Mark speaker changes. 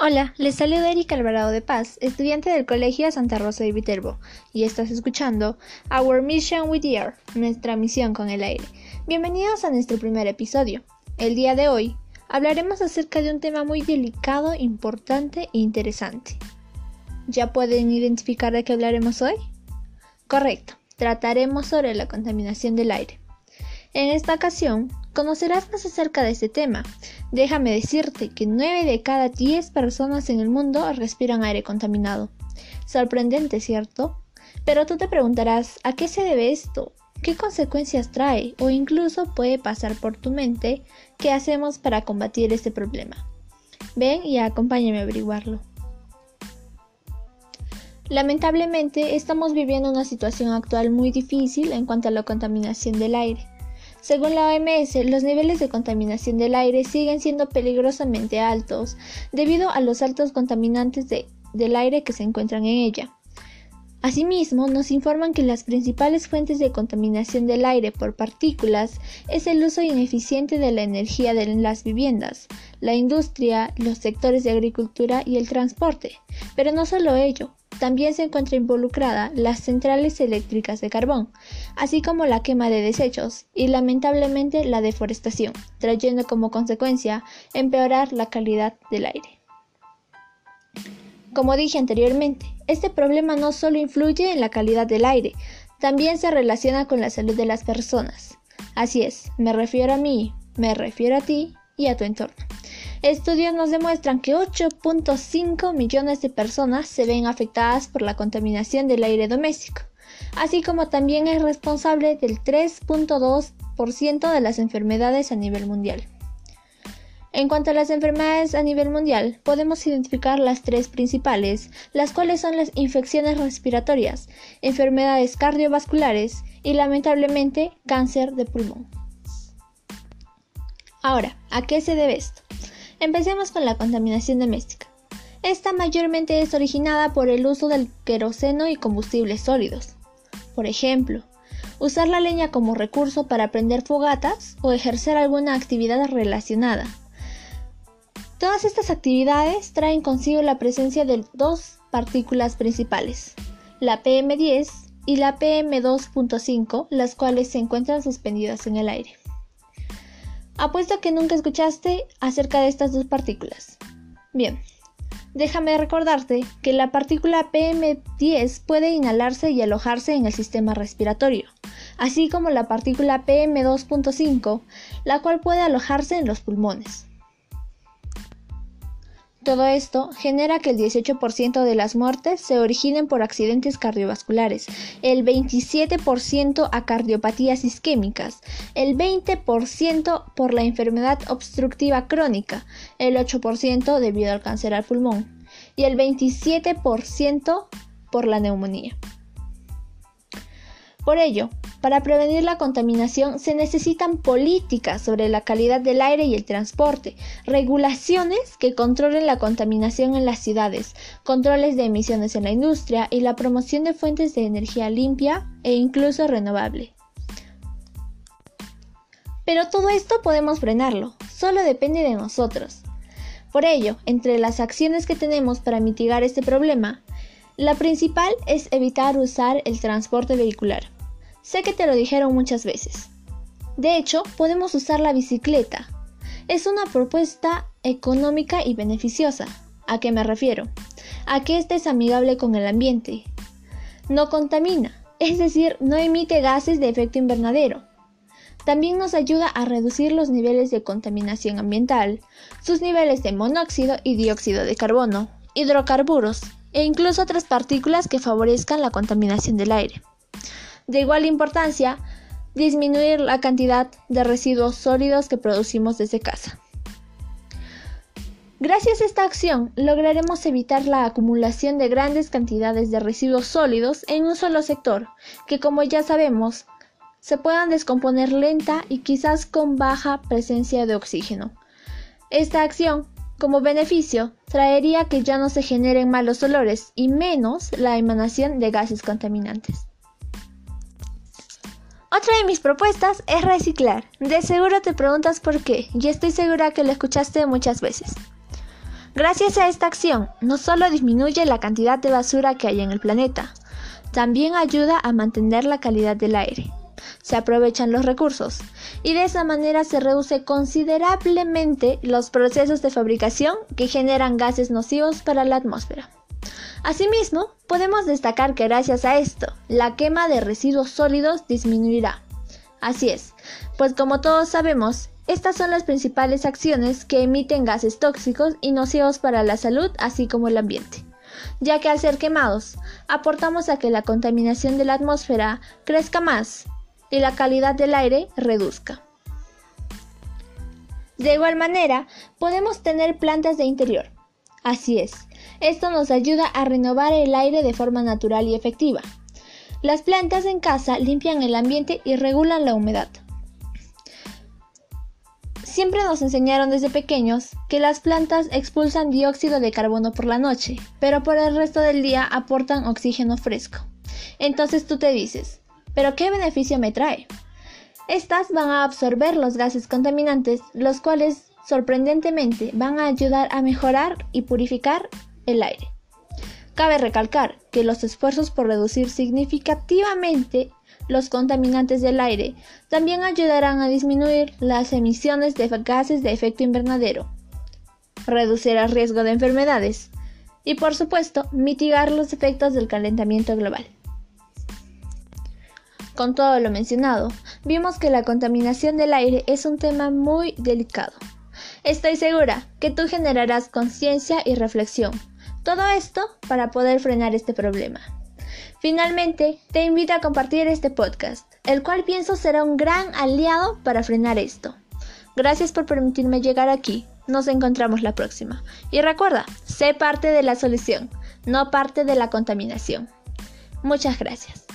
Speaker 1: Hola, les saluda Erika Alvarado de Paz, estudiante del Colegio Santa Rosa de Viterbo, y estás escuchando Our Mission with Air, nuestra misión con el aire. Bienvenidos a nuestro primer episodio. El día de hoy hablaremos acerca de un tema muy delicado, importante e interesante. ¿Ya pueden identificar de qué hablaremos hoy? Correcto, trataremos sobre la contaminación del aire. En esta ocasión conocerás más acerca de este tema. Déjame decirte que 9 de cada 10 personas en el mundo respiran aire contaminado. Sorprendente, ¿cierto? Pero tú te preguntarás, ¿a qué se debe esto? ¿Qué consecuencias trae? O incluso puede pasar por tu mente, ¿qué hacemos para combatir este problema? Ven y acompáñame a averiguarlo. Lamentablemente estamos viviendo una situación actual muy difícil en cuanto a la contaminación del aire. Según la OMS, los niveles de contaminación del aire siguen siendo peligrosamente altos debido a los altos contaminantes del aire que se encuentran en ella. Asimismo, nos informan que las principales fuentes de contaminación del aire por partículas es el uso ineficiente de la energía de las viviendas, la industria, los sectores de agricultura y el transporte. Pero no solo ello, también se encuentra involucrada las centrales eléctricas de carbón, así como la quema de desechos y lamentablemente la deforestación, trayendo como consecuencia empeorar la calidad del aire. Como dije anteriormente, este problema no solo influye en la calidad del aire, también se relaciona con la salud de las personas. Así es, me refiero a mí, me refiero a ti y a tu entorno. Estudios nos demuestran que 8.5 millones de personas se ven afectadas por la contaminación del aire doméstico, así como también es responsable del 3.2% de las enfermedades a nivel mundial. En cuanto a las enfermedades a nivel mundial, podemos identificar las tres principales, las cuales son las infecciones respiratorias, enfermedades cardiovasculares y lamentablemente cáncer de pulmón. Ahora, ¿a qué se debe esto? Empecemos con la contaminación doméstica. Esta mayormente es originada por el uso del queroseno y combustibles sólidos. Por ejemplo, usar la leña como recurso para prender fogatas o ejercer alguna actividad relacionada. Todas estas actividades traen consigo la presencia de dos partículas principales, la PM10 y la PM2.5, las cuales se encuentran suspendidas en el aire. Apuesto que nunca escuchaste acerca de estas dos partículas. Bien, déjame recordarte que la partícula PM10 puede inhalarse y alojarse en el sistema respiratorio, así como la partícula PM2.5, la cual puede alojarse en los pulmones. Todo esto genera que el 18% de las muertes se originen por accidentes cardiovasculares, el 27% a cardiopatías isquémicas, el 20% por la enfermedad obstructiva crónica, el 8% debido al cáncer al pulmón y el 27% por la neumonía. Por ello, para prevenir la contaminación se necesitan políticas sobre la calidad del aire y el transporte, regulaciones que controlen la contaminación en las ciudades, controles de emisiones en la industria y la promoción de fuentes de energía limpia e incluso renovable. Pero todo esto podemos frenarlo, solo depende de nosotros. Por ello, entre las acciones que tenemos para mitigar este problema, la principal es evitar usar el transporte vehicular. Sé que te lo dijeron muchas veces. De hecho, podemos usar la bicicleta. Es una propuesta económica y beneficiosa. ¿A qué me refiero? A que esta es amigable con el ambiente. No contamina, es decir, no emite gases de efecto invernadero. También nos ayuda a reducir los niveles de contaminación ambiental, sus niveles de monóxido y dióxido de carbono, hidrocarburos e incluso otras partículas que favorezcan la contaminación del aire. De igual importancia, disminuir la cantidad de residuos sólidos que producimos desde casa. Gracias a esta acción lograremos evitar la acumulación de grandes cantidades de residuos sólidos en un solo sector, que como ya sabemos, se puedan descomponer lenta y quizás con baja presencia de oxígeno. Esta acción, como beneficio, traería que ya no se generen malos olores y menos la emanación de gases contaminantes. Otra de mis propuestas es reciclar. De seguro te preguntas por qué, y estoy segura que lo escuchaste muchas veces. Gracias a esta acción, no solo disminuye la cantidad de basura que hay en el planeta, también ayuda a mantener la calidad del aire. Se aprovechan los recursos y de esa manera se reduce considerablemente los procesos de fabricación que generan gases nocivos para la atmósfera. Asimismo, podemos destacar que gracias a esto, la quema de residuos sólidos disminuirá. Así es, pues como todos sabemos, estas son las principales acciones que emiten gases tóxicos y nocivos para la salud, así como el ambiente, ya que al ser quemados, aportamos a que la contaminación de la atmósfera crezca más y la calidad del aire reduzca. De igual manera, podemos tener plantas de interior. Así es, esto nos ayuda a renovar el aire de forma natural y efectiva. Las plantas en casa limpian el ambiente y regulan la humedad. Siempre nos enseñaron desde pequeños que las plantas expulsan dióxido de carbono por la noche, pero por el resto del día aportan oxígeno fresco. Entonces tú te dices, ¿pero qué beneficio me trae? Estas van a absorber los gases contaminantes, los cuales sorprendentemente van a ayudar a mejorar y purificar el aire. Cabe recalcar que los esfuerzos por reducir significativamente los contaminantes del aire también ayudarán a disminuir las emisiones de gases de efecto invernadero, reducir el riesgo de enfermedades y por supuesto mitigar los efectos del calentamiento global. Con todo lo mencionado, vimos que la contaminación del aire es un tema muy delicado. Estoy segura que tú generarás conciencia y reflexión todo esto para poder frenar este problema. Finalmente, te invito a compartir este podcast, el cual pienso será un gran aliado para frenar esto. Gracias por permitirme llegar aquí. Nos encontramos la próxima. Y recuerda, sé parte de la solución, no parte de la contaminación. Muchas gracias.